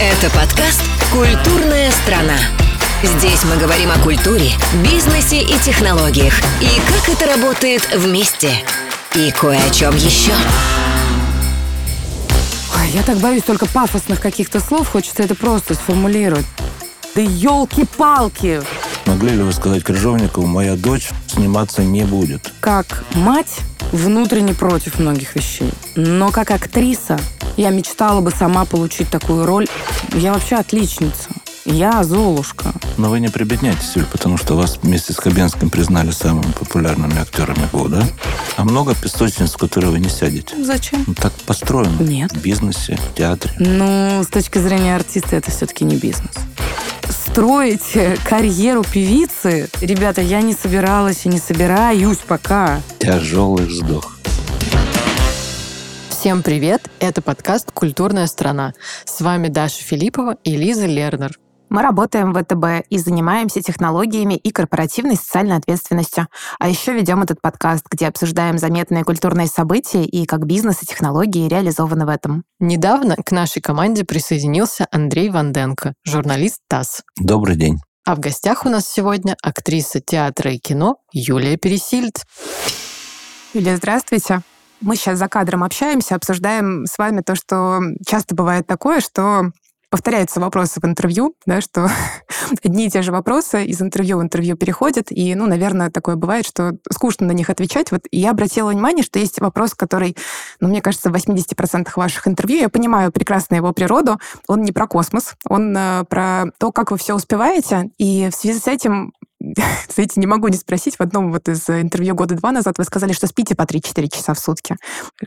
Это подкаст «Культурная страна». Здесь мы говорим о культуре, бизнесе и технологиях, и как это работает вместе. И кое о чем еще. Ой, я так боюсь только пафосных каких-то слов, хочется это просто сформулировать. Да елки-палки! Могли ли вы сказать Крыжовникову, моя дочь сниматься не будет? Как мать внутренне против многих вещей. Но как актриса я мечтала бы сама получить такую роль. Я вообще отличница. Я Золушка. Но вы не прибедняйтесь, Юль, потому что вас вместе с Хабенским признали самыми популярными актерами года. А много песочниц, в которые вы не сядете. Зачем? Ну, так построено. Нет. В бизнесе, в театре. Ну, с точки зрения артиста, это все-таки не бизнес. Строить карьеру певицы, ребята, я не собиралась и не собираюсь пока. Тяжелый вздох. Всем привет! Это подкаст «Культурная страна». С вами Даша Филиппова и Лиза Лернер. Мы работаем в ВТБ и занимаемся технологиями и корпоративной социальной ответственностью. А еще ведем этот подкаст, где обсуждаем заметные культурные события и как бизнес и технологии реализованы в этом. Недавно к нашей команде присоединился Андрей Ванденко, журналист ТАСС. Добрый день. А в гостях у нас сегодня актриса театра и кино Юлия Пересильд. Юлия, здравствуйте. Мы сейчас за кадром общаемся, обсуждаем с вами то, что часто бывает такое, что повторяются вопросы в интервью, да, что одни и те же вопросы из интервью в интервью переходят, и, ну, наверное, такое бывает, что скучно на них отвечать. Вот я обратила внимание, что есть вопрос, который, ну, мне кажется, в 80% ваших интервью, я понимаю прекрасно его природу, он не про космос, он э, про то, как вы все успеваете, и в связи с этим знаете, не могу не спросить. В одном вот из интервью года два назад вы сказали, что спите по 3-4 часа в сутки.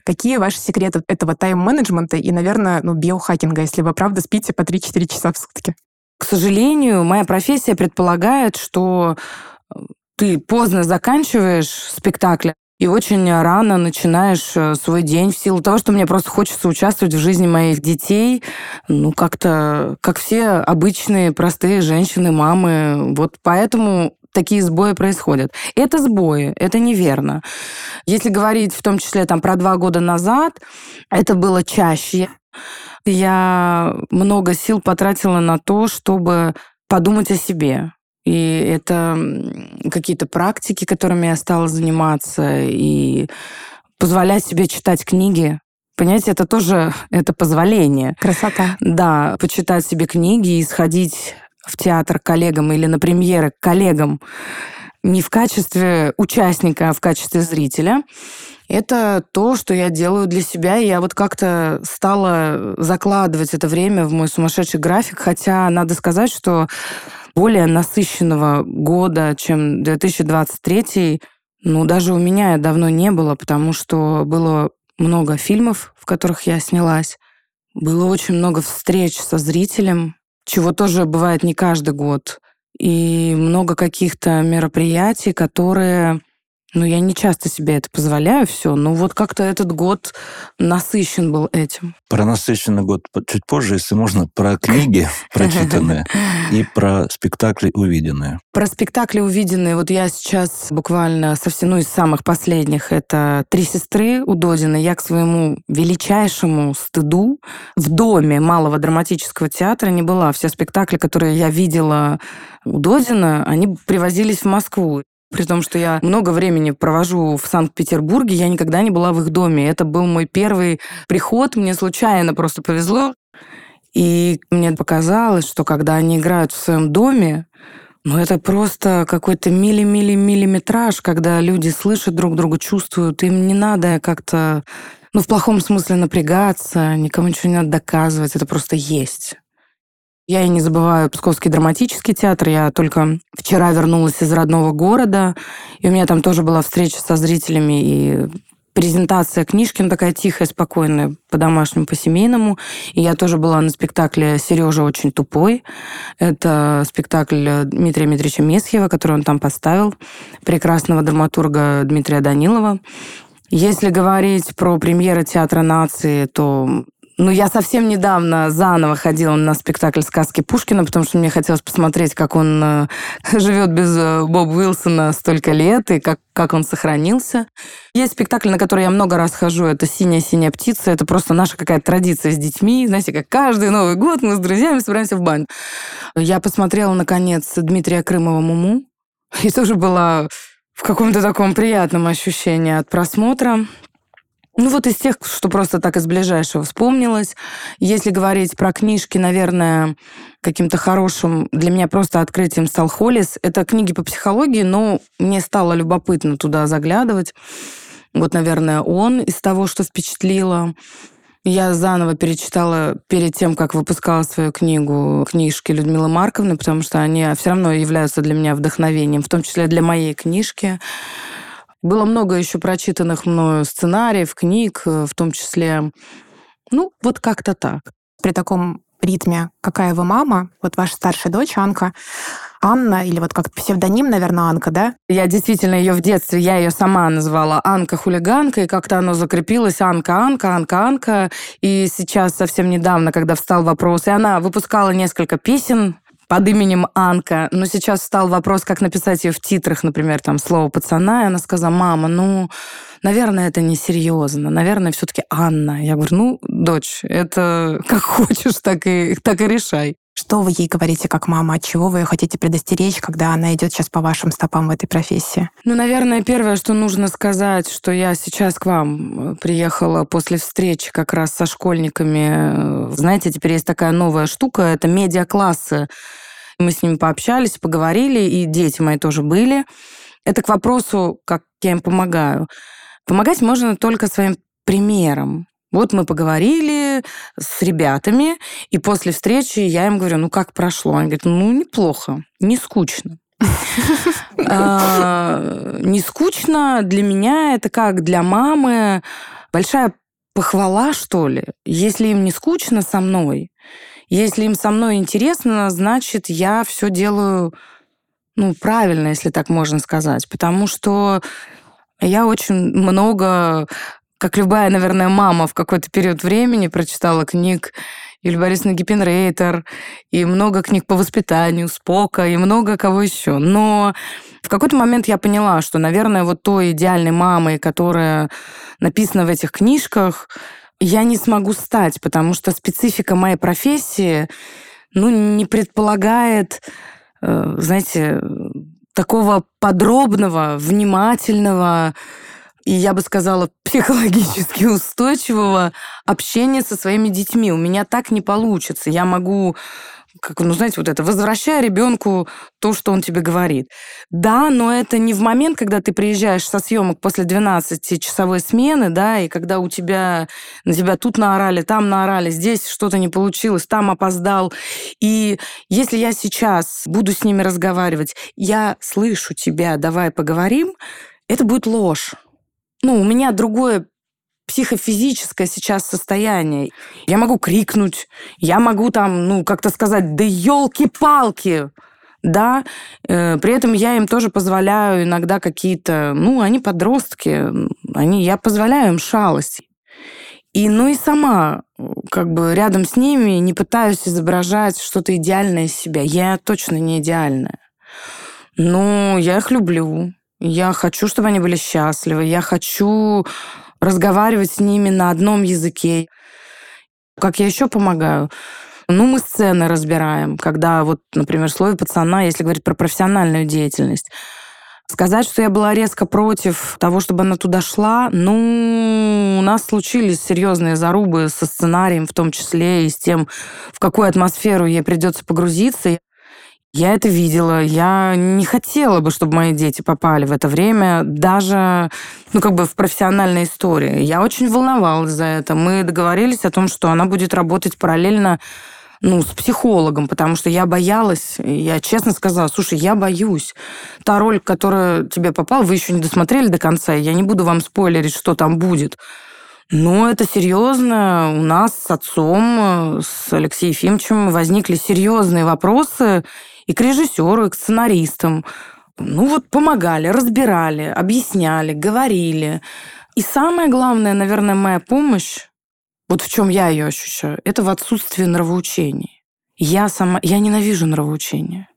Какие ваши секреты этого тайм-менеджмента и, наверное, ну, биохакинга, если вы правда спите по 3-4 часа в сутки? К сожалению, моя профессия предполагает, что э, ты поздно заканчиваешь спектакль, и очень рано начинаешь э, свой день в силу того, что мне просто хочется участвовать в жизни моих детей, ну, как-то, как все обычные, простые женщины, мамы. Вот поэтому такие сбои происходят. Это сбои, это неверно. Если говорить в том числе там про два года назад, это было чаще. Я много сил потратила на то, чтобы подумать о себе, и это какие-то практики, которыми я стала заниматься, и позволять себе читать книги. Понимаете, это тоже это позволение. Красота. Да, почитать себе книги и сходить в театр к коллегам или на премьеры к коллегам не в качестве участника, а в качестве зрителя. Это то, что я делаю для себя, и я вот как-то стала закладывать это время в мой сумасшедший график, хотя надо сказать, что более насыщенного года, чем 2023, ну, даже у меня давно не было, потому что было много фильмов, в которых я снялась. Было очень много встреч со зрителем, чего тоже бывает не каждый год. И много каких-то мероприятий, которые ну, я не часто себе это позволяю все, но вот как-то этот год насыщен был этим. Про насыщенный год чуть позже, если можно, про книги прочитанные и про спектакли увиденные. Про спектакли увиденные, вот я сейчас буквально совсем, ну, из самых последних, это «Три сестры» у Додина. Я к своему величайшему стыду в доме Малого драматического театра не была. Все спектакли, которые я видела у Додина, они привозились в Москву. При том, что я много времени провожу в Санкт-Петербурге, я никогда не была в их доме. Это был мой первый приход, мне случайно просто повезло. И мне показалось, что когда они играют в своем доме, ну, это просто какой-то мили-мили-миллиметраж, когда люди слышат друг друга, чувствуют. Им не надо как-то, ну, в плохом смысле напрягаться, никому ничего не надо доказывать. Это просто есть. Я и не забываю Псковский драматический театр. Я только вчера вернулась из родного города, и у меня там тоже была встреча со зрителями и презентация книжки, ну, такая тихая, спокойная, по-домашнему, по-семейному. И я тоже была на спектакле «Сережа очень тупой». Это спектакль Дмитрия Дмитриевича Месхева, который он там поставил, прекрасного драматурга Дмитрия Данилова. Если говорить про премьеры Театра нации, то Ну, я совсем недавно заново ходила на спектакль сказки Пушкина, потому что мне хотелось посмотреть, как он э, живет без э, Боба Уилсона столько лет и как, как он сохранился. Есть спектакль, на который я много раз хожу, это «Синяя-синяя птица». Это просто наша какая-то традиция с детьми. Знаете, как каждый Новый год мы с друзьями собираемся в баню. Я посмотрела, наконец, Дмитрия Крымова «Муму». И тоже была в каком-то таком приятном ощущении от просмотра. Ну вот из тех, что просто так из ближайшего вспомнилось. Если говорить про книжки, наверное, каким-то хорошим для меня просто открытием стал Холлис. Это книги по психологии, но мне стало любопытно туда заглядывать. Вот, наверное, он из того, что впечатлило. Я заново перечитала перед тем, как выпускала свою книгу, книжки Людмилы Марковны, потому что они все равно являются для меня вдохновением, в том числе для моей книжки. Было много еще прочитанных мною сценариев, книг, э, в том числе. Ну, вот как-то так. При таком ритме «Какая вы мама?» Вот ваша старшая дочь Анка, Анна, или вот как псевдоним, наверное, Анка, да? Я действительно ее в детстве, я ее сама назвала Анка-хулиганка, и как-то оно закрепилось Анка, Анка, Анка, Анка. И сейчас совсем недавно, когда встал вопрос, и она выпускала несколько песен, под именем Анка. Но сейчас стал вопрос, как написать ее в титрах, например, там слово пацана, и она сказала, мама, ну, наверное, это несерьезно, наверное, все-таки Анна. Я говорю, ну, дочь, это как хочешь, так и, так и решай. Что вы ей говорите как мама? От чего вы ее хотите предостеречь, когда она идет сейчас по вашим стопам в этой профессии? Ну, наверное, первое, что нужно сказать, что я сейчас к вам э, приехала после встречи как раз со школьниками. Знаете, теперь есть такая новая штука, это медиаклассы. Мы с ними пообщались, поговорили, и дети мои тоже были. Это к вопросу, как я им помогаю. Помогать можно только своим примером. Вот мы поговорили с ребятами, и после встречи я им говорю, ну как прошло? Они говорят, ну неплохо, не скучно. А, не скучно для меня, это как для мамы большая похвала, что ли. Если им не скучно со мной, если им со мной интересно, значит, я все делаю ну, правильно, если так можно сказать. Потому что я очень много как любая, наверное, мама в какой-то период времени прочитала книг Юлии Борисовны Гиппенрейтер, и много книг по воспитанию, Спока, и много кого еще. Но в какой-то момент я поняла, что, наверное, вот той идеальной мамой, которая написана в этих книжках, я не смогу стать, потому что специфика моей профессии ну, не предполагает, э, знаете, такого подробного, внимательного, и я бы сказала, психологически устойчивого общения со своими детьми. У меня так не получится. Я могу как, ну, знаете, вот это, возвращая ребенку то, что он тебе говорит. Да, но это не в момент, когда ты приезжаешь со съемок после 12-часовой смены, да, и когда у тебя, на тебя тут наорали, там наорали, здесь что-то не получилось, там опоздал. И если я сейчас буду с ними разговаривать, я слышу тебя, давай поговорим, это будет ложь ну, у меня другое психофизическое сейчас состояние. Я могу крикнуть, я могу там, ну, как-то сказать, да елки-палки, да, э, при этом я им тоже позволяю иногда какие-то, ну, они подростки, они, я позволяю им шалости. И, ну и сама, как бы рядом с ними не пытаюсь изображать что-то идеальное из себя. Я точно не идеальная. Но я их люблю. Я хочу, чтобы они были счастливы. Я хочу разговаривать с ними на одном языке. Как я еще помогаю? Ну, мы сцены разбираем, когда вот, например, слове пацана, если говорить про профессиональную деятельность. Сказать, что я была резко против того, чтобы она туда шла, ну, у нас случились серьезные зарубы со сценарием, в том числе и с тем, в какую атмосферу ей придется погрузиться. Я это видела. Я не хотела бы, чтобы мои дети попали в это время, даже, ну, как бы в профессиональной истории. Я очень волновалась за это. Мы договорились о том, что она будет работать параллельно ну, с психологом, потому что я боялась, я честно сказала, слушай, я боюсь. Та роль, которая тебе попала, вы еще не досмотрели до конца, я не буду вам спойлерить, что там будет. Но это серьезно. У нас с отцом, с Алексеем Ефимовичем возникли серьезные вопросы, и к режиссеру, и к сценаристам. Ну вот помогали, разбирали, объясняли, говорили. И самое главное, наверное, моя помощь вот в чем я ее ощущаю, это в отсутствии нравоучений. Я сама, я ненавижу нравоучения.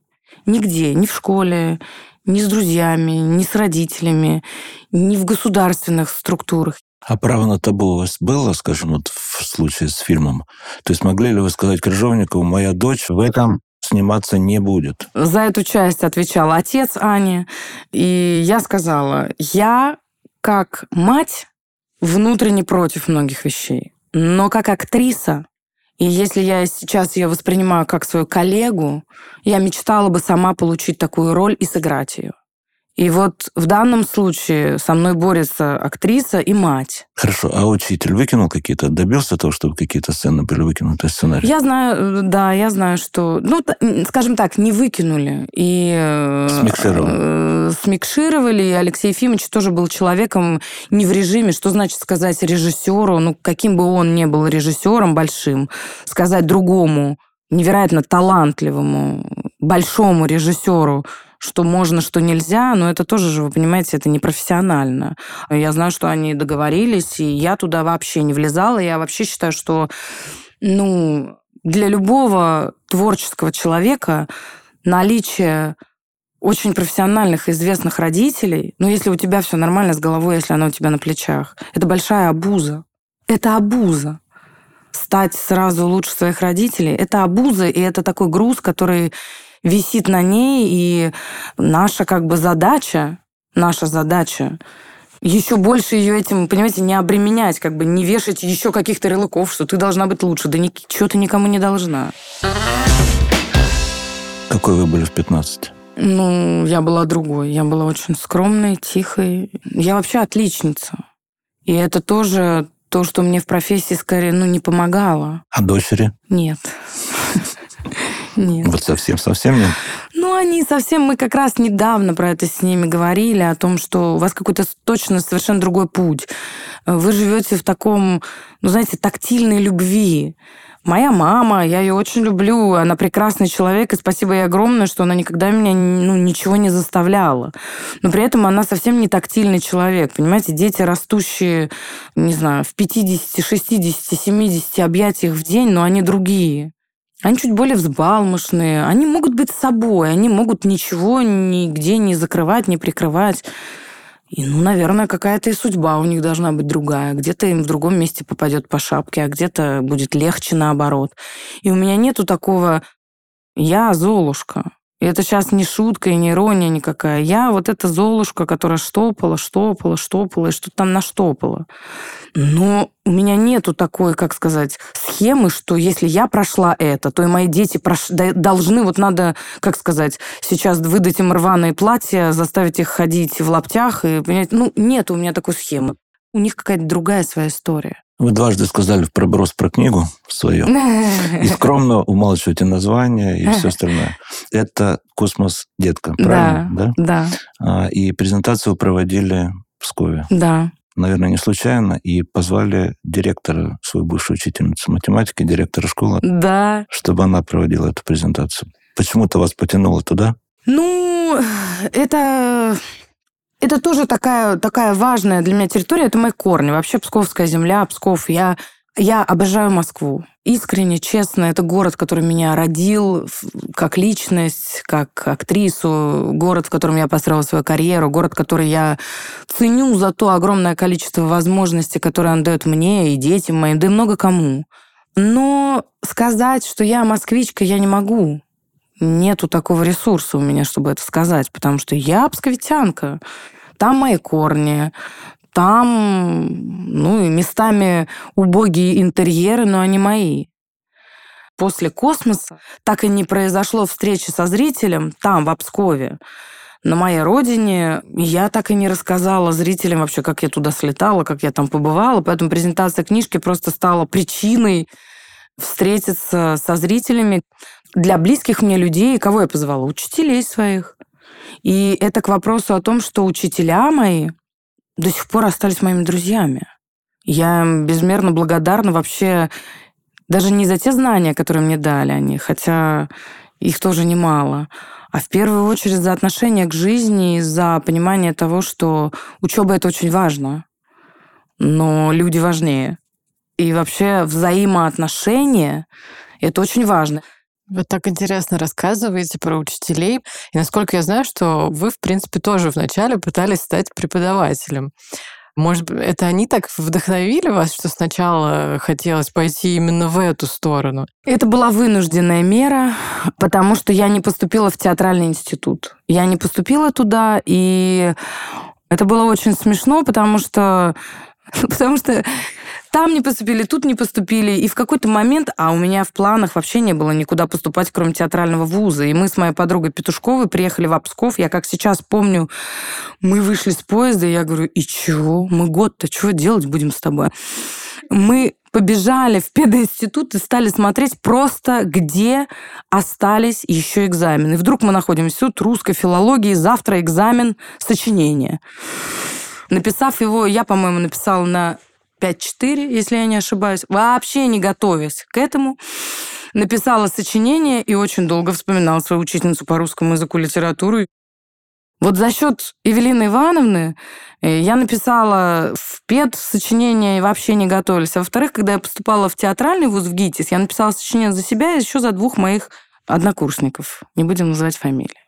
Нигде, ни в школе, ни с друзьями, ни с родителями, ни в государственных структурах. А право на табу у вас было, скажем, вот в случае с фильмом? То есть могли ли вы сказать Крыжовникову, моя дочь в этом сниматься не будет? За эту часть отвечал отец Ани. И я сказала, я как мать внутренне против многих вещей. Но как актриса, и если я сейчас ее воспринимаю как свою коллегу, я мечтала бы сама получить такую роль и сыграть ее. И вот в данном случае со мной борется актриса и мать. Хорошо, а учитель выкинул какие-то, добился того, чтобы какие-то сцены были выкинуты из сценария? Я знаю, э, да, я знаю, что, ну, скажем так, не выкинули. И э, смикшировали. Э, смикшировали, и Алексей Ефимович тоже был человеком не в режиме, что значит сказать режиссеру, ну, каким бы он ни был режиссером большим, сказать другому невероятно талантливому, большому режиссеру, что можно, что нельзя, но это тоже же, вы понимаете, это непрофессионально. Я знаю, что они договорились, и я туда вообще не влезала. Я вообще считаю, что ну, для любого творческого человека наличие очень профессиональных известных родителей, ну, если у тебя все нормально с головой, если оно у тебя на плечах, это большая обуза. Это обуза. Стать сразу лучше своих родителей, это обуза, и это такой груз, который висит на ней, и наша как бы задача, наша задача еще больше ее этим, понимаете, не обременять, как бы не вешать еще каких-то ярлыков, что ты должна быть лучше. Да ничего ты никому не должна. Какой вы были в 15? Ну, я была другой. Я была очень скромной, тихой. Я вообще отличница. И это тоже то, что мне в профессии скорее, ну, не помогало. А дочери? Нет. Нет. Вот совсем-совсем нет? Ну, они совсем... Мы как раз недавно про это с ними говорили, о том, что у вас какой-то точно совершенно другой путь. Вы живете в таком, ну, знаете, тактильной любви. Моя мама, я ее очень люблю, она прекрасный человек, и спасибо ей огромное, что она никогда меня ну, ничего не заставляла. Но при этом она совсем не тактильный человек, понимаете? Дети, растущие, не знаю, в 50, 60, 70 объятиях в день, но они другие. Они чуть более взбалмошные, они могут быть собой, они могут ничего нигде не закрывать, не прикрывать. И, ну, наверное, какая-то и судьба у них должна быть другая. Где-то им в другом месте попадет по шапке, а где-то будет легче наоборот. И у меня нету такого «я Золушка». И это сейчас не шутка и не ирония никакая. Я вот эта Золушка, которая штопала, штопала, штопала и что-то там наштопала. Но у меня нету такой, как сказать, схемы, что если я прошла это, то и мои дети прош... должны, вот надо, как сказать, сейчас выдать им рваные платья, заставить их ходить в лаптях. И, ну, нет у меня такой схемы. У них какая-то другая своя история. Вы дважды сказали в проброс про книгу свою. И скромно умалчиваете название и все остальное. Это «Космос, детка», правильно? Да, да. А, и презентацию проводили в Пскове. Да. Наверное, не случайно. И позвали директора, свою бывшую учительницу математики, директора школы. Да. Чтобы она проводила эту презентацию. Почему-то вас потянуло туда? Ну, это это тоже такая, такая важная для меня территория, это мои корни. Вообще Псковская земля, Псков. Я, я обожаю Москву. Искренне, честно, это город, который меня родил как личность, как актрису, город, в котором я построила свою карьеру, город, который я ценю за то огромное количество возможностей, которые он дает мне и детям моим, да и много кому. Но сказать, что я москвичка, я не могу. Нету такого ресурса у меня, чтобы это сказать, потому что я псковитянка. Там мои корни, там, ну, и местами убогие интерьеры, но они мои. После космоса так и не произошло встречи со зрителем там, в Обскове. На моей родине я так и не рассказала зрителям вообще, как я туда слетала, как я там побывала, поэтому презентация книжки просто стала причиной встретиться со зрителями для близких мне людей. Кого я позвала? Учителей своих. И это к вопросу о том, что учителя мои до сих пор остались моими друзьями. Я безмерно благодарна вообще даже не за те знания, которые мне дали они, хотя их тоже немало, а в первую очередь за отношение к жизни, за понимание того, что учеба это очень важно, но люди важнее. и вообще взаимоотношения. Это очень важно. Вы так интересно рассказываете про учителей. И насколько я знаю, что вы, в принципе, тоже вначале пытались стать преподавателем. Может быть, это они так вдохновили вас, что сначала хотелось пойти именно в эту сторону? Это была вынужденная мера, потому что я не поступила в театральный институт. Я не поступила туда, и это было очень смешно, потому что потому что там не поступили, тут не поступили. И в какой-то момент, а у меня в планах вообще не было никуда поступать, кроме театрального вуза. И мы с моей подругой Петушковой приехали в Псков. Я как сейчас помню, мы вышли с поезда, и я говорю, и чего? Мы год-то чего делать будем с тобой? Мы побежали в пединститут и стали смотреть просто, где остались еще экзамены. И вдруг мы находим институт русской филологии, завтра экзамен сочинения. Написав его, я, по-моему, написала на 5-4, если я не ошибаюсь, вообще не готовясь к этому. Написала сочинение и очень долго вспоминала свою учительницу по русскому языку литературу. Вот за счет Евелины Ивановны э, я написала в ПЕД сочинение и вообще не готовилась. А во-вторых, когда я поступала в театральный вуз в ГИТИС, я написала сочинение за себя и еще за двух моих однокурсников. Не будем называть фамилии.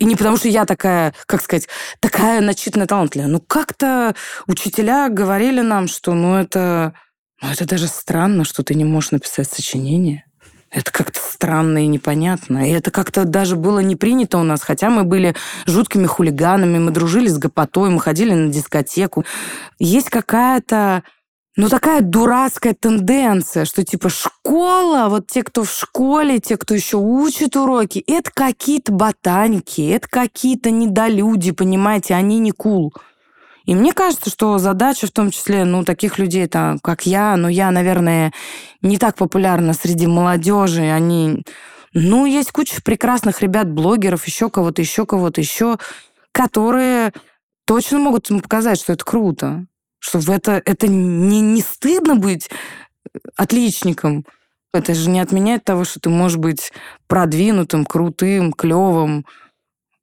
И не потому, что я такая, как сказать, такая начитанная, талантливая. Ну, как-то учителя говорили нам, что ну это, ну, это даже странно, что ты не можешь написать сочинение. Это как-то странно и непонятно. И это как-то даже было не принято у нас, хотя мы были жуткими хулиганами, мы дружили с гопотой, мы ходили на дискотеку. Есть какая-то ну, такая дурацкая тенденция, что типа школа, вот те, кто в школе, те, кто еще учит уроки, это какие-то ботаники, это какие-то недолюди, понимаете, они не кул. И мне кажется, что задача в том числе, ну, таких людей, там, как я, но я, наверное, не так популярна среди молодежи, они... Ну, есть куча прекрасных ребят, блогеров, еще кого-то, еще кого-то, еще, которые точно могут ему показать, что это круто что в это, это не, не стыдно быть отличником. Это же не отменяет того, что ты можешь быть продвинутым, крутым, клевым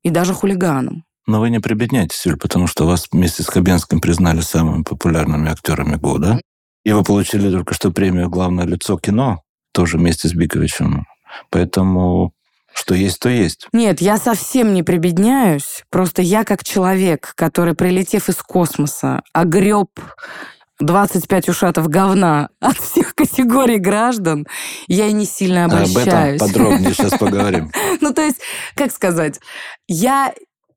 и даже хулиганом. Но вы не прибедняйтесь, Юль, потому что вас вместе с Хабенским признали самыми популярными актерами года. И вы получили только что премию «Главное лицо кино», тоже вместе с Биковичем. Поэтому что есть, то есть. Нет, я совсем не прибедняюсь. Просто я как человек, который, прилетев из космоса, огреб 25 ушатов говна от всех категорий граждан, я и не сильно обольщаюсь. Об этом подробнее сейчас поговорим. Ну, то есть, как сказать, я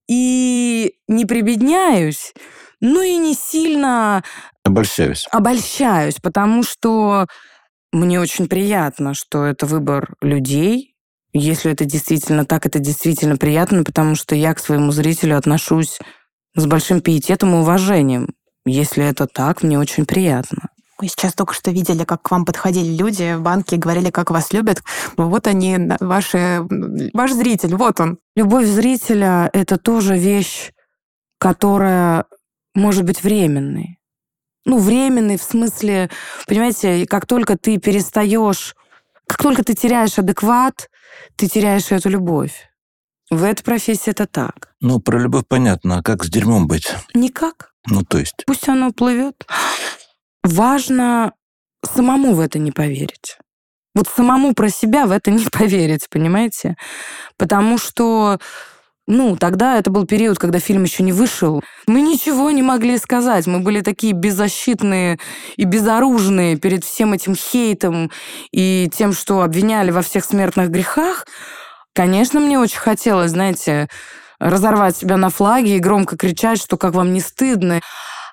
и не прибедняюсь, ну и не сильно... Обольщаюсь. Обольщаюсь, потому что мне очень приятно, что это выбор людей, если это действительно так, это действительно приятно, потому что я к своему зрителю отношусь с большим пиететом и уважением. Если это так, мне очень приятно. Мы сейчас только что видели, как к вам подходили люди в банке и говорили, как вас любят. Вот они, ваши, ваш зритель, вот он. Любовь зрителя — это тоже вещь, которая может быть временной. Ну, временный в смысле, понимаете, как только ты перестаешь, как только ты теряешь адекват, ты теряешь эту любовь. В этой профессии это так. Ну, про любовь понятно, а как с дерьмом быть? Никак. Ну, то есть? Пусть оно плывет. Важно самому в это не поверить. Вот самому про себя в это не поверить, понимаете? Потому что ну, тогда это был период, когда фильм еще не вышел. Мы ничего не могли сказать. Мы были такие беззащитные и безоружные перед всем этим хейтом и тем, что обвиняли во всех смертных грехах. Конечно, мне очень хотелось, знаете, разорвать себя на флаге и громко кричать, что как вам не стыдно.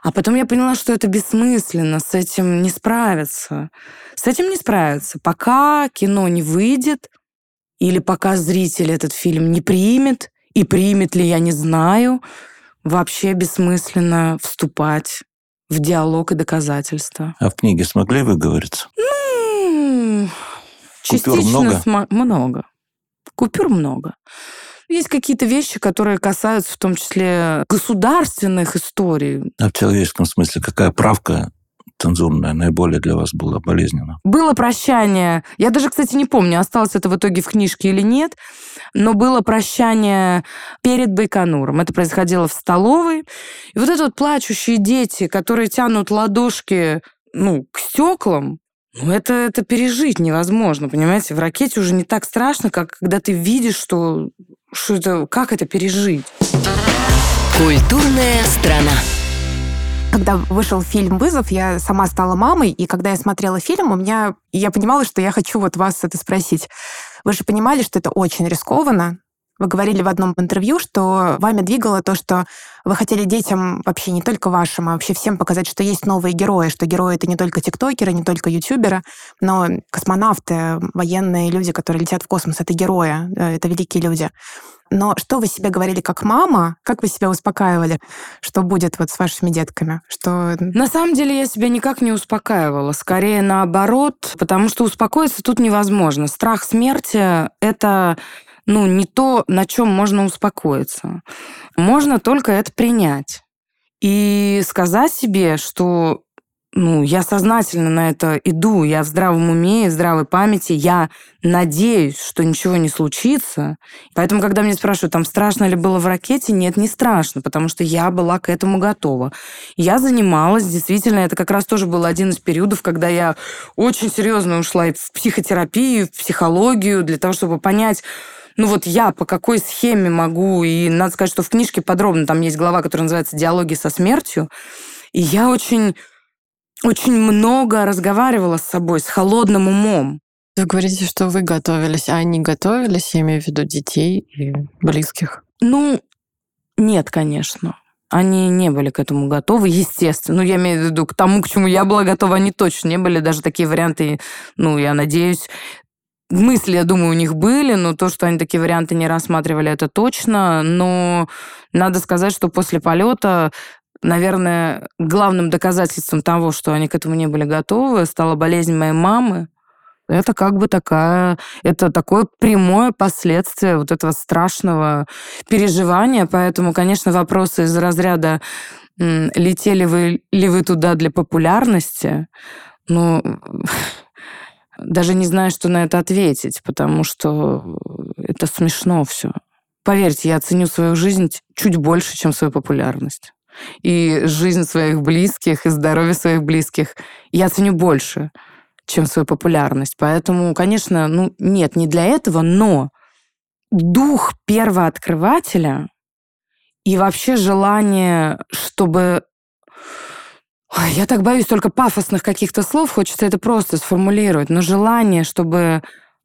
А потом я поняла, что это бессмысленно, с этим не справиться. С этим не справиться. Пока кино не выйдет, или пока зритель этот фильм не примет, и примет ли, я не знаю. Вообще бессмысленно вступать в диалог и доказательства. А в книге смогли выговориться? Ну, частично Купюр много? См- много. Купюр много. Есть какие-то вещи, которые касаются в том числе государственных историй. А в человеческом смысле какая правка цензурная наиболее для вас была болезненна? Было прощание. Я даже, кстати, не помню, осталось это в итоге в книжке или нет, но было прощание перед Байконуром. Это происходило в столовой. И вот это вот плачущие дети, которые тянут ладошки ну, к стеклам, ну, это, это пережить невозможно, понимаете? В ракете уже не так страшно, как когда ты видишь, что, что это, как это пережить. Культурная страна. Когда вышел фильм «Вызов», я сама стала мамой, и когда я смотрела фильм, у меня... Я понимала, что я хочу вот вас это спросить. Вы же понимали, что это очень рискованно, вы говорили в одном интервью, что вами двигало то, что вы хотели детям, вообще не только вашим, а вообще всем показать, что есть новые герои, что герои — это не только тиктокеры, не только ютуберы, но космонавты, военные люди, которые летят в космос — это герои, э, это великие люди. Но что вы себе говорили как мама? Как вы себя успокаивали? Что будет вот с вашими детками? Что... На самом деле я себя никак не успокаивала. Скорее наоборот, потому что успокоиться тут невозможно. Страх смерти — это ну, не то, на чем можно успокоиться. Можно только это принять. И сказать себе, что ну, я сознательно на это иду, я в здравом уме, в здравой памяти, я надеюсь, что ничего не случится. Поэтому, когда меня спрашивают, там страшно ли было в ракете, нет, не страшно, потому что я была к этому готова. Я занималась, действительно, это как раз тоже был один из периодов, когда я очень серьезно ушла в психотерапию, в психологию, для того, чтобы понять, ну вот я по какой схеме могу, и надо сказать, что в книжке подробно там есть глава, которая называется «Диалоги со смертью», и я очень, очень много разговаривала с собой, с холодным умом. Вы говорите, что вы готовились, а они готовились, я имею в виду детей и близких? Ну, нет, конечно. Они не были к этому готовы, естественно. Ну, я имею в виду к тому, к чему я была готова, они точно не были. Даже такие варианты, ну, я надеюсь, мысли, я думаю, у них были, но то, что они такие варианты не рассматривали, это точно. Но надо сказать, что после полета наверное, главным доказательством того, что они к этому не были готовы, стала болезнь моей мамы. Это как бы такая, это такое прямое последствие вот этого страшного переживания. Поэтому, конечно, вопросы из разряда летели вы ли вы туда для популярности, ну, даже не знаю, что на это ответить, потому что это смешно все. Поверьте, я ценю свою жизнь чуть больше, чем свою популярность. И жизнь своих близких, и здоровье своих близких я ценю больше, чем свою популярность. Поэтому, конечно, ну нет, не для этого, но дух первооткрывателя и вообще желание, чтобы Ой, я так боюсь только пафосных каких-то слов, хочется это просто сформулировать. Но желание, чтобы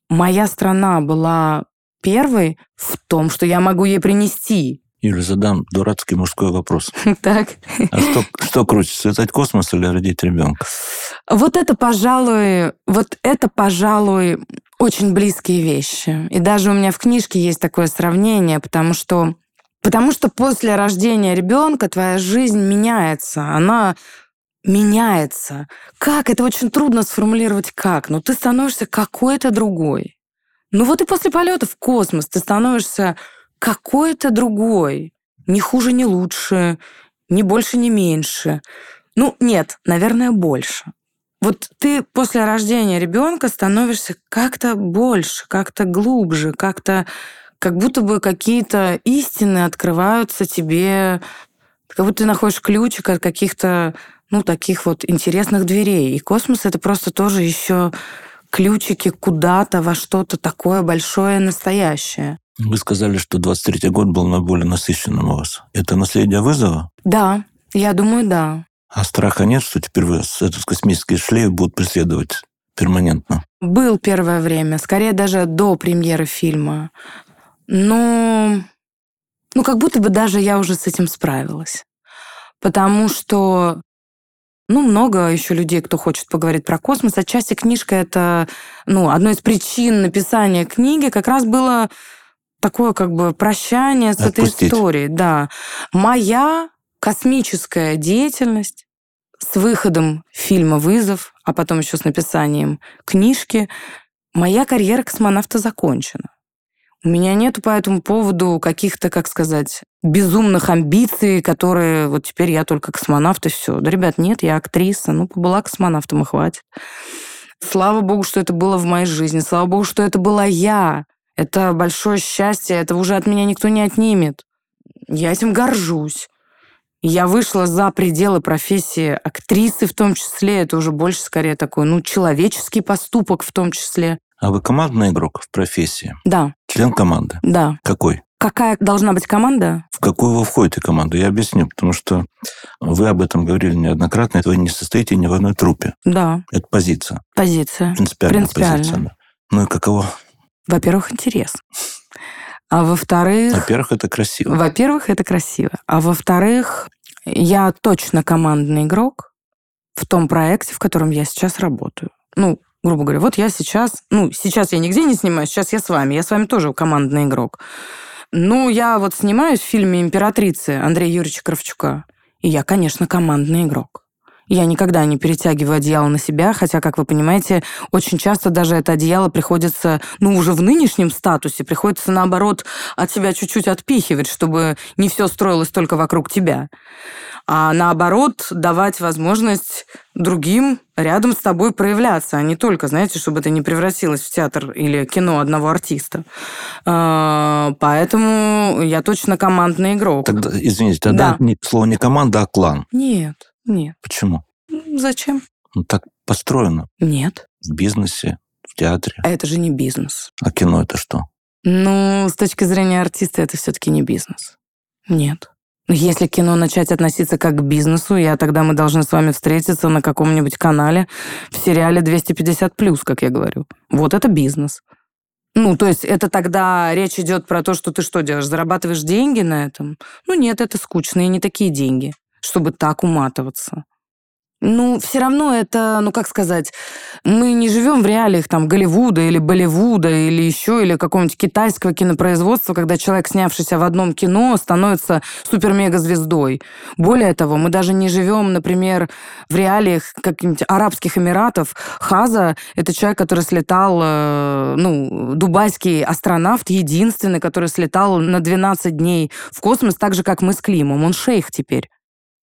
моя страна была первой в том, что я могу ей принести. Юля, задам дурацкий мужской вопрос. Так. А что, что круче, создать космос или родить ребенка? Вот это, пожалуй, вот это, пожалуй, очень близкие вещи. И даже у меня в книжке есть такое сравнение, потому что Потому что после рождения ребенка твоя жизнь меняется. Она меняется. Как? Это очень трудно сформулировать как. Но ты становишься какой-то другой. Ну вот и после полета в космос ты становишься какой-то другой. Ни хуже, ни лучше, ни больше, ни меньше. Ну, нет, наверное, больше. Вот ты после рождения ребенка становишься как-то больше, как-то глубже, как-то как будто бы какие-то истины открываются тебе, как будто ты находишь ключик от каких-то ну, таких вот интересных дверей. И космос — это просто тоже еще ключики куда-то во что-то такое большое, настоящее. Вы сказали, что 23-й год был наиболее насыщенным у вас. Это наследие вызова? Да, я думаю, да. А страха нет, что теперь вы этот космический шлейф будут преследовать перманентно? Был первое время, скорее даже до премьеры фильма. Но, ну, как будто бы даже я уже с этим справилась. Потому что ну, много еще людей, кто хочет поговорить про космос. Отчасти книжка — это, ну, одной из причин написания книги как раз было такое как бы прощание с Отпустить. этой историей. Да. Моя космическая деятельность с выходом фильма «Вызов», а потом еще с написанием книжки, моя карьера космонавта закончена. У меня нету по этому поводу каких-то, как сказать, безумных амбиций, которые вот теперь я только космонавт и все. Да, ребят, нет, я актриса, ну, была космонавтом и хватит. Слава богу, что это было в моей жизни. Слава богу, что это была я. Это большое счастье, это уже от меня никто не отнимет. Я этим горжусь. Я вышла за пределы профессии актрисы в том числе. Это уже больше скорее такой, ну, человеческий поступок в том числе. А вы командный игрок в профессии? Да, Член команды? да. Какой? Какая должна быть команда? В какую вы входите команду? Я объясню, потому что вы об этом говорили неоднократно. Вы не состоите ни в одной трупе. Да, Это позиция. позиция. Принципиальная Принципиально. позиция. да. Ну и каково? Во-первых, интерес. А во-вторых... Во-первых, это красиво. Во-первых, это красиво. А во-вторых, я точно командный игрок в том проекте, в котором я сейчас работаю. Ну, грубо говоря, вот я сейчас... Ну, сейчас я нигде не снимаюсь, сейчас я с вами. Я с вами тоже командный игрок. Ну, я вот снимаюсь в фильме «Императрицы» Андрея Юрьевича Кравчука. И я, конечно, командный игрок. Я никогда не перетягиваю одеяло на себя, хотя, как вы понимаете, очень часто даже это одеяло приходится, ну, уже в нынешнем статусе, приходится, наоборот, от себя чуть-чуть отпихивать, чтобы не все строилось только вокруг тебя. А наоборот, давать возможность другим рядом с тобой проявляться, а не только, знаете, чтобы это не превратилось в театр или кино одного артиста. А, Поэтому я точно командный игрок. Тогда, извините, тогда Да. слово не команда, а клан. Нет, нет. Почему? Зачем? Ну, так построено Нет. в бизнесе, в театре. А это же не бизнес. А кино это что? Ну, с точки зрения артиста, это все-таки не бизнес. Нет. Если к кино начать относиться как к бизнесу, я тогда мы должны с вами встретиться на каком-нибудь канале в сериале 250+, как я говорю. Вот это бизнес. Ну, то есть это тогда речь идет про то, что ты что делаешь, зарабатываешь деньги на этом? Ну, нет, это скучные не такие деньги, чтобы так уматываться. Ну, все равно это, ну, как сказать, мы не живем в реалиях там Голливуда или Болливуда или еще, или какого-нибудь китайского кинопроизводства, когда человек, снявшийся в одном кино, становится супер-мега-звездой. Более того, мы даже не живем, например, в реалиях каких-нибудь Арабских Эмиратов. Хаза — это человек, который слетал, э, ну, дубайский астронавт, единственный, который слетал на 12 дней в космос, так же, как мы с Климом. Он шейх теперь.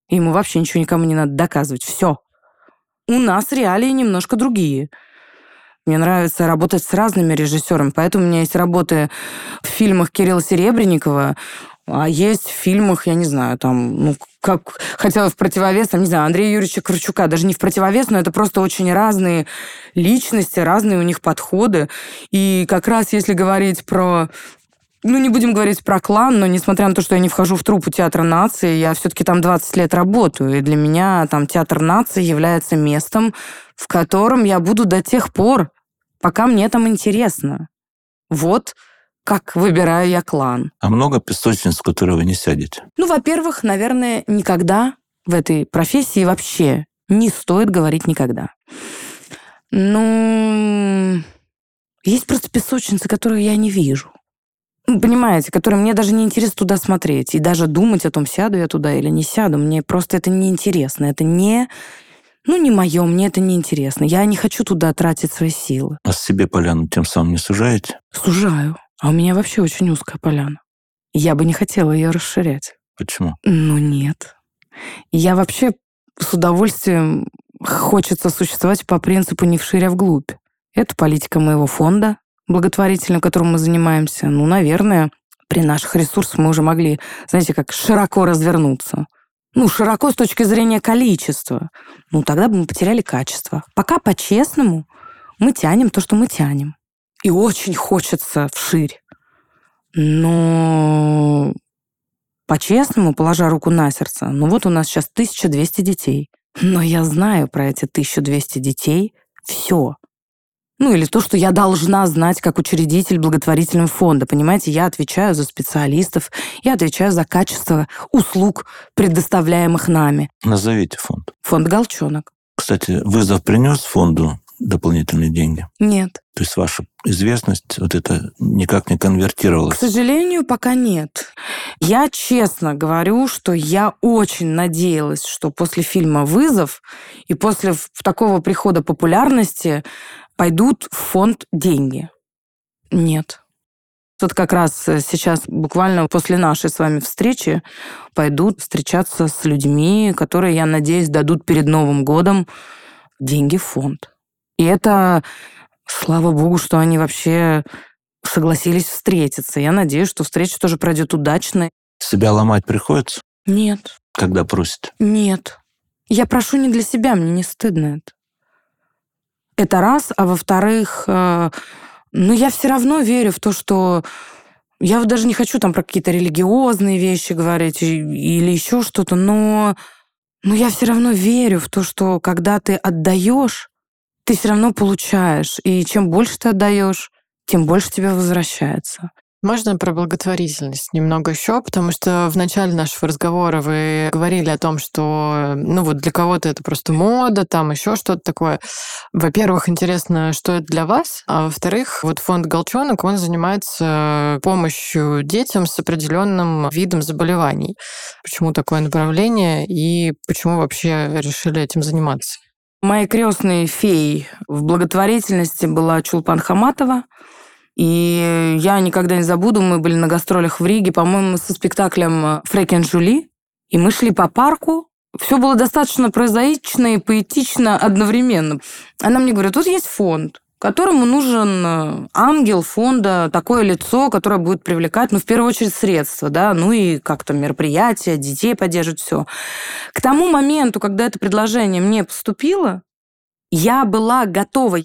Ему вообще ничего никому не надо доказывать. Все. У нас реалии немножко другие. Мне нравится работать с разными режиссерами, поэтому у меня есть работы в фильмах Кирилла Серебренникова, а есть в фильмах, я не знаю, там, ну, как хотела в противовес, там, не знаю, Андрея Юрьевича Кравчука, даже не в противовес, но это просто очень разные личности, разные у них подходы. И как раз если говорить про ну, не будем говорить про клан, но несмотря на то, что я не вхожу в труппу театра нации, я все-таки там 20 лет работаю, и для меня там театр нации является местом, в котором я буду до тех пор, пока мне там интересно. Вот как выбираю я клан. А много песочниц, в которые вы не сядете? Ну, во-первых, наверное, никогда в этой профессии вообще не стоит говорить никогда. Ну, есть просто песочницы, которые я не вижу. Ну, Понимаете, которые мне даже не интересно туда смотреть. И даже думать о том, сяду я туда или не сяду, мне просто это не интересно. Это не... Ну, не мое, мне это не интересно. Я не хочу туда тратить свои силы. А себе поляну тем самым не сужаете? Сужаю. А у меня вообще очень узкая поляна. Я бы не хотела ее расширять. Почему? Ну, нет. Я вообще с удовольствием хочется существовать по принципу не вширь, а вглубь. Это политика моего фонда благотворительного, которым мы занимаемся. Ну, наверное, при наших ресурсах мы уже могли, знаете, как широко развернуться. Ну, широко с точки зрения количества. Ну, тогда бы мы потеряли качество. Пока по-честному мы тянем то, что мы тянем. И очень хочется вширь. Но по-честному, положа руку на сердце, ну вот у нас сейчас 1200 детей. Но я знаю про эти 1200 детей все. Ну или то, что я должна знать как учредитель благотворительного фонда. Понимаете, я отвечаю за специалистов, я отвечаю за качество услуг, предоставляемых нами. Назовите фонд. Фонд «Голчонок». Кстати, вызов принес фонду дополнительные деньги? Нет. То есть ваша известность, вот это никак не К конвертировалась? сожалению, пока нет. Я честно говорю, что я очень надеялась, что после фильма «Вызов» и после такого прихода популярности пойдут в фонд деньги. Нет. Тут как раз э, сейчас, буквально после нашей с вами встречи, пойдут встречаться с людьми, которые, я надеюсь, дадут перед Новым годом деньги в фонд. И это, слава богу, что они вообще согласились встретиться. Я надеюсь, что встреча тоже пройдет удачно. Себя ломать приходится? Нет. когда просите? Нет. Я прошу не для себя, мне не стыдно это. Это раз, а во-вторых, э, ну, я все равно верю в то, что я даже не хочу там про какие-то религиозные вещи говорить или еще что-то, но, но я все равно верю в то, что когда ты отдаешь, ты все равно получаешь. И чем больше ты отдаешь, тем больше тебе возвращается. Можно про благотворительность немного еще, потому что в начале нашего разговора вы говорили о том, что, ну вот для кого-то это просто мода, там еще что-то такое. Во-первых, интересно, что это для вас, а во-вторых, вот фонд «Голчонок», он занимается помощью детям с определенным видом заболеваний. Почему такое направление и почему вообще решили этим заниматься? Моей крестной феей в благотворительности была Чулпан Хаматова, и я никогда не забуду, мы были на гастролях в Риге, по-моему, со спектаклем «Фрекен Жули», и мы шли по парку, все было достаточно прозаично и поэтично одновременно. Она мне говорит, тут есть фонд, которому нужен э, ангел фонда, такое лицо, которое будет привлекать, ну, в первую очередь, средства, да, ну и как-то мероприятия, детей поддерживать, все. К тому моменту, когда это предложение мне поступило, я была готова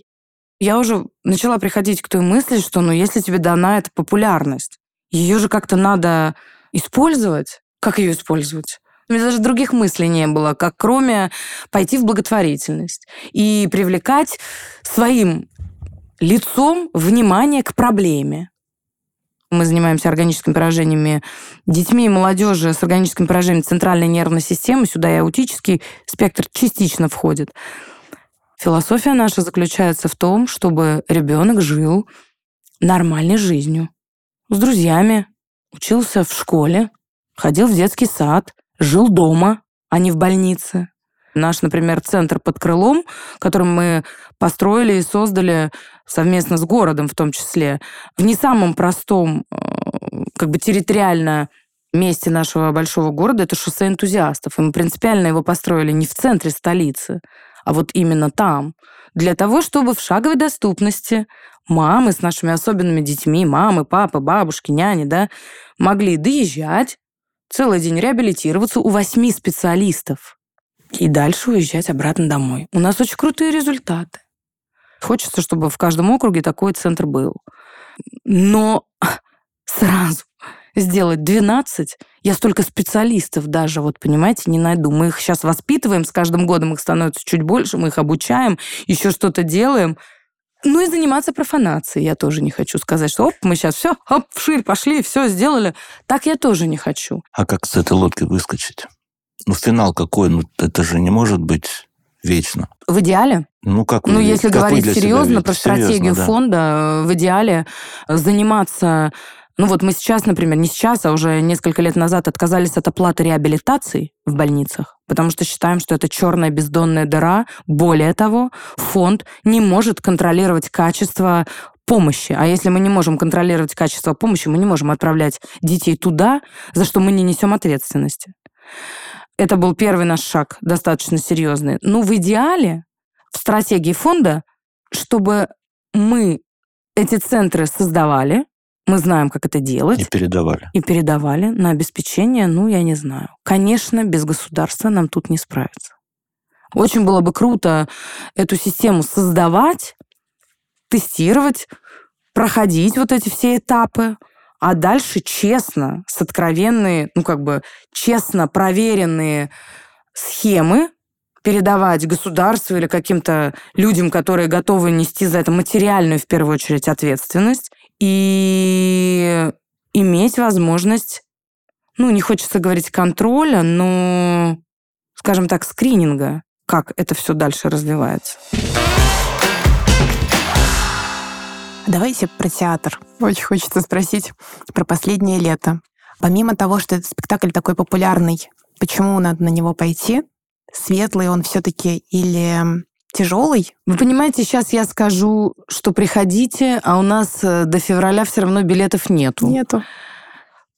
я уже начала приходить к той мысли, что ну если тебе дана эта популярность, ее же как-то надо использовать. Как ее использовать? У меня даже других мыслей не было, как кроме пойти в благотворительность и привлекать своим лицом внимание к проблеме. Мы занимаемся органическими поражениями детьми и молодежи с органическим поражением центральной нервной системы. Сюда и аутический спектр частично входит. Философия наша заключается в том, чтобы ребенок жил нормальной жизнью. С друзьями, учился в школе, ходил в детский сад, жил дома, а не в больнице. Наш, например, центр под крылом, который мы построили и создали совместно с городом в том числе, в не самом простом, э, как бы территориально месте нашего большого города, это шоссе энтузиастов. И мы принципиально его построили не в центре столицы, а вот именно там, для того, чтобы в шаговой доступности мамы с нашими особенными детьми, мамы, папы, бабушки, няни, да, могли доезжать, целый день реабилитироваться у восьми специалистов и дальше уезжать обратно домой. У нас очень крутые результаты. Хочется, чтобы в каждом округе такой центр был. Но сразу сделать 12, я столько специалистов даже, вот понимаете, не найду. Мы их сейчас воспитываем, с каждым годом их становится чуть больше, мы их обучаем, еще что-то делаем. Ну и заниматься профанацией я тоже не хочу сказать, что оп, мы сейчас все, оп, вширь пошли, все сделали. Так я тоже не хочу. А как с этой лодки выскочить? Ну, финал какой? Ну, это же не может быть вечно. В идеале? Ну, как Ну, вы, если как говорить серьезно про? Серьезно, стратегию да. фонда, в идеале заниматься ну вот мы сейчас, например, не сейчас, а уже несколько лет назад отказались от оплаты реабилитации в больницах, потому что считаем, что это черная бездонная дыра. Более того, фонд не может контролировать качество помощи. А если мы не можем контролировать качество помощи, мы не можем отправлять детей туда, за что мы не несем ответственности. Это был первый наш шаг, достаточно серьезный. Ну, в идеале, в стратегии фонда, чтобы мы эти центры создавали, мы знаем, как это делать, И передавали. и передавали на обеспечение, ну, я не знаю. Конечно, без государства нам тут не справиться. Очень было бы круто эту систему создавать, тестировать, проходить вот эти все этапы, а дальше честно, с откровенные, ну, как бы честно проверенные схемы передавать государству или каким-то людям, которые готовы нести за это материальную, в первую очередь, ответственность, и иметь возможность, ну, не хочется говорить контроля, но, скажем так, скрининга, как это все дальше развивается. Давайте про театр. Очень хочется спросить про последнее лето. Помимо того, что этот спектакль такой популярный, почему надо на него пойти? Светлый он все-таки или тяжелый? Вы понимаете, сейчас я скажу, что приходите, а у нас э, до февраля все равно билетов нету. Нету.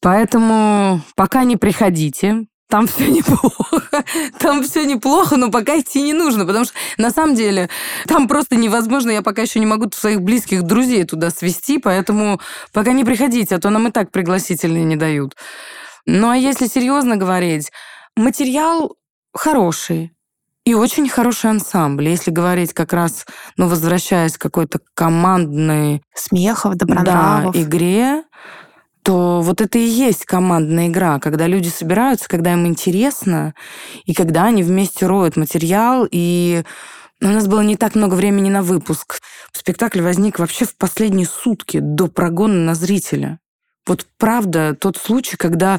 Поэтому пока не приходите. Там все неплохо. Там все неплохо, но пока идти не нужно, потому что на самом деле там просто невозможно. Я пока еще не могу своих близких друзей туда свести, поэтому пока не приходите, а то нам и так пригласительные не дают. Ну а если серьезно говорить, материал хороший. И очень хороший ансамбль. Если говорить как раз, ну, возвращаясь к какой-то командной Смехов, да, добронравов. игре, то вот это и есть командная игра, когда люди собираются, когда им интересно, и когда они вместе роют материал, и у нас было не так много времени на выпуск. Спектакль возник вообще в последние сутки до прогона на зрителя. Вот правда тот случай, когда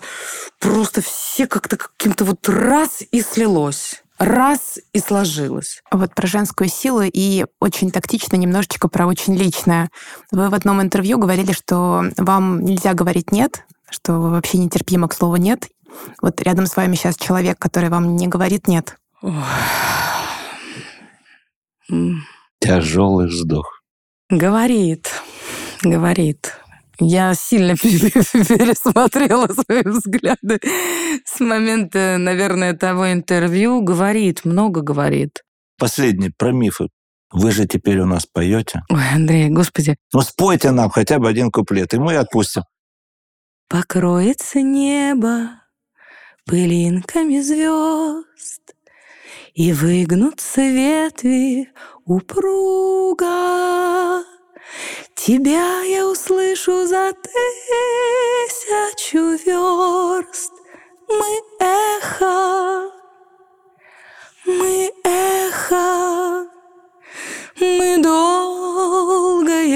просто все как-то каким-то вот раз и слилось. Раз и сложилось. Вот про женскую силу и очень тактично немножечко про очень личное. Вы в одном интервью говорили, что вам нельзя говорить «нет», что вы вообще нетерпимо к слову «нет». Вот рядом с вами сейчас человек, который вам не говорит «нет». Тяжелый вздох. Говорит, говорит. Я сильно пересмотрела свои взгляды с момента, наверное, того интервью. Говорит, много говорит. Последний про мифы. Вы же теперь у нас поете. Ой, Андрей, господи. Ну, спойте нам хотя бы один куплет, и мы отпустим. Покроется небо пылинками звезд, И выгнутся ветви упруга. Тебя я услышу за тысячу верст. Мы эхо, мы эхо, мы долгое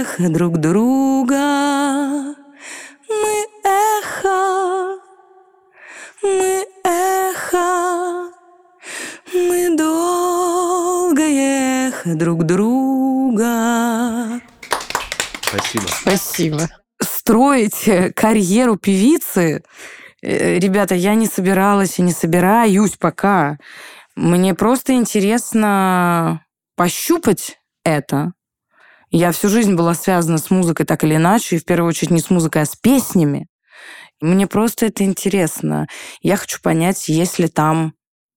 эхо друг друга. Мы эхо, мы эхо, мы долгое друг друга. Спасибо. Спасибо. Строить э, карьеру певицы, э, ребята, я не собиралась и не собираюсь пока. Мне просто интересно пощупать это. Я всю жизнь была связана с музыкой так или иначе, и в первую очередь не с музыкой, а с песнями. Мне просто это интересно. Я хочу понять, есть ли там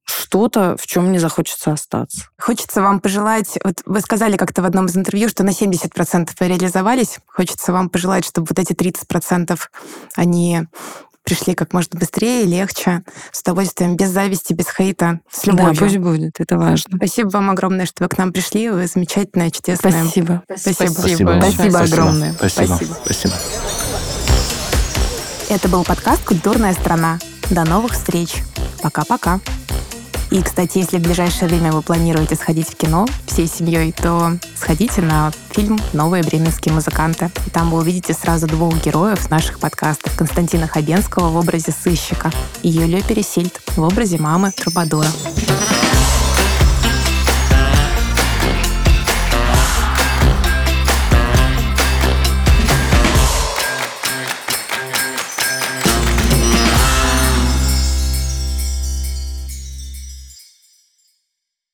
что-то, в чем мне захочется остаться. Хочется вам пожелать, вот вы сказали как-то в одном из интервью, что на 70% вы реализовались. Хочется вам пожелать, чтобы вот эти 30% они пришли как можно быстрее, легче, с удовольствием, без зависти, без хейта, с любовью. Да, пусть будет, это важно. Спасибо вам огромное, что вы к нам пришли. Вы замечательная, чудесная. Спасибо. Спасибо. Спасибо. Спасибо огромное. Спасибо. Спасибо. Спасибо. Это был подкаст «Культурная страна». До новых встреч. Пока-пока. И, кстати, если в ближайшее время вы планируете сходить в кино всей семьей, то сходите на фильм «Новые бременские музыканты». Там вы увидите сразу двух героев наших подкастов. Константина Хабенского в образе сыщика и Юлию Пересильд в образе мамы Трубадура.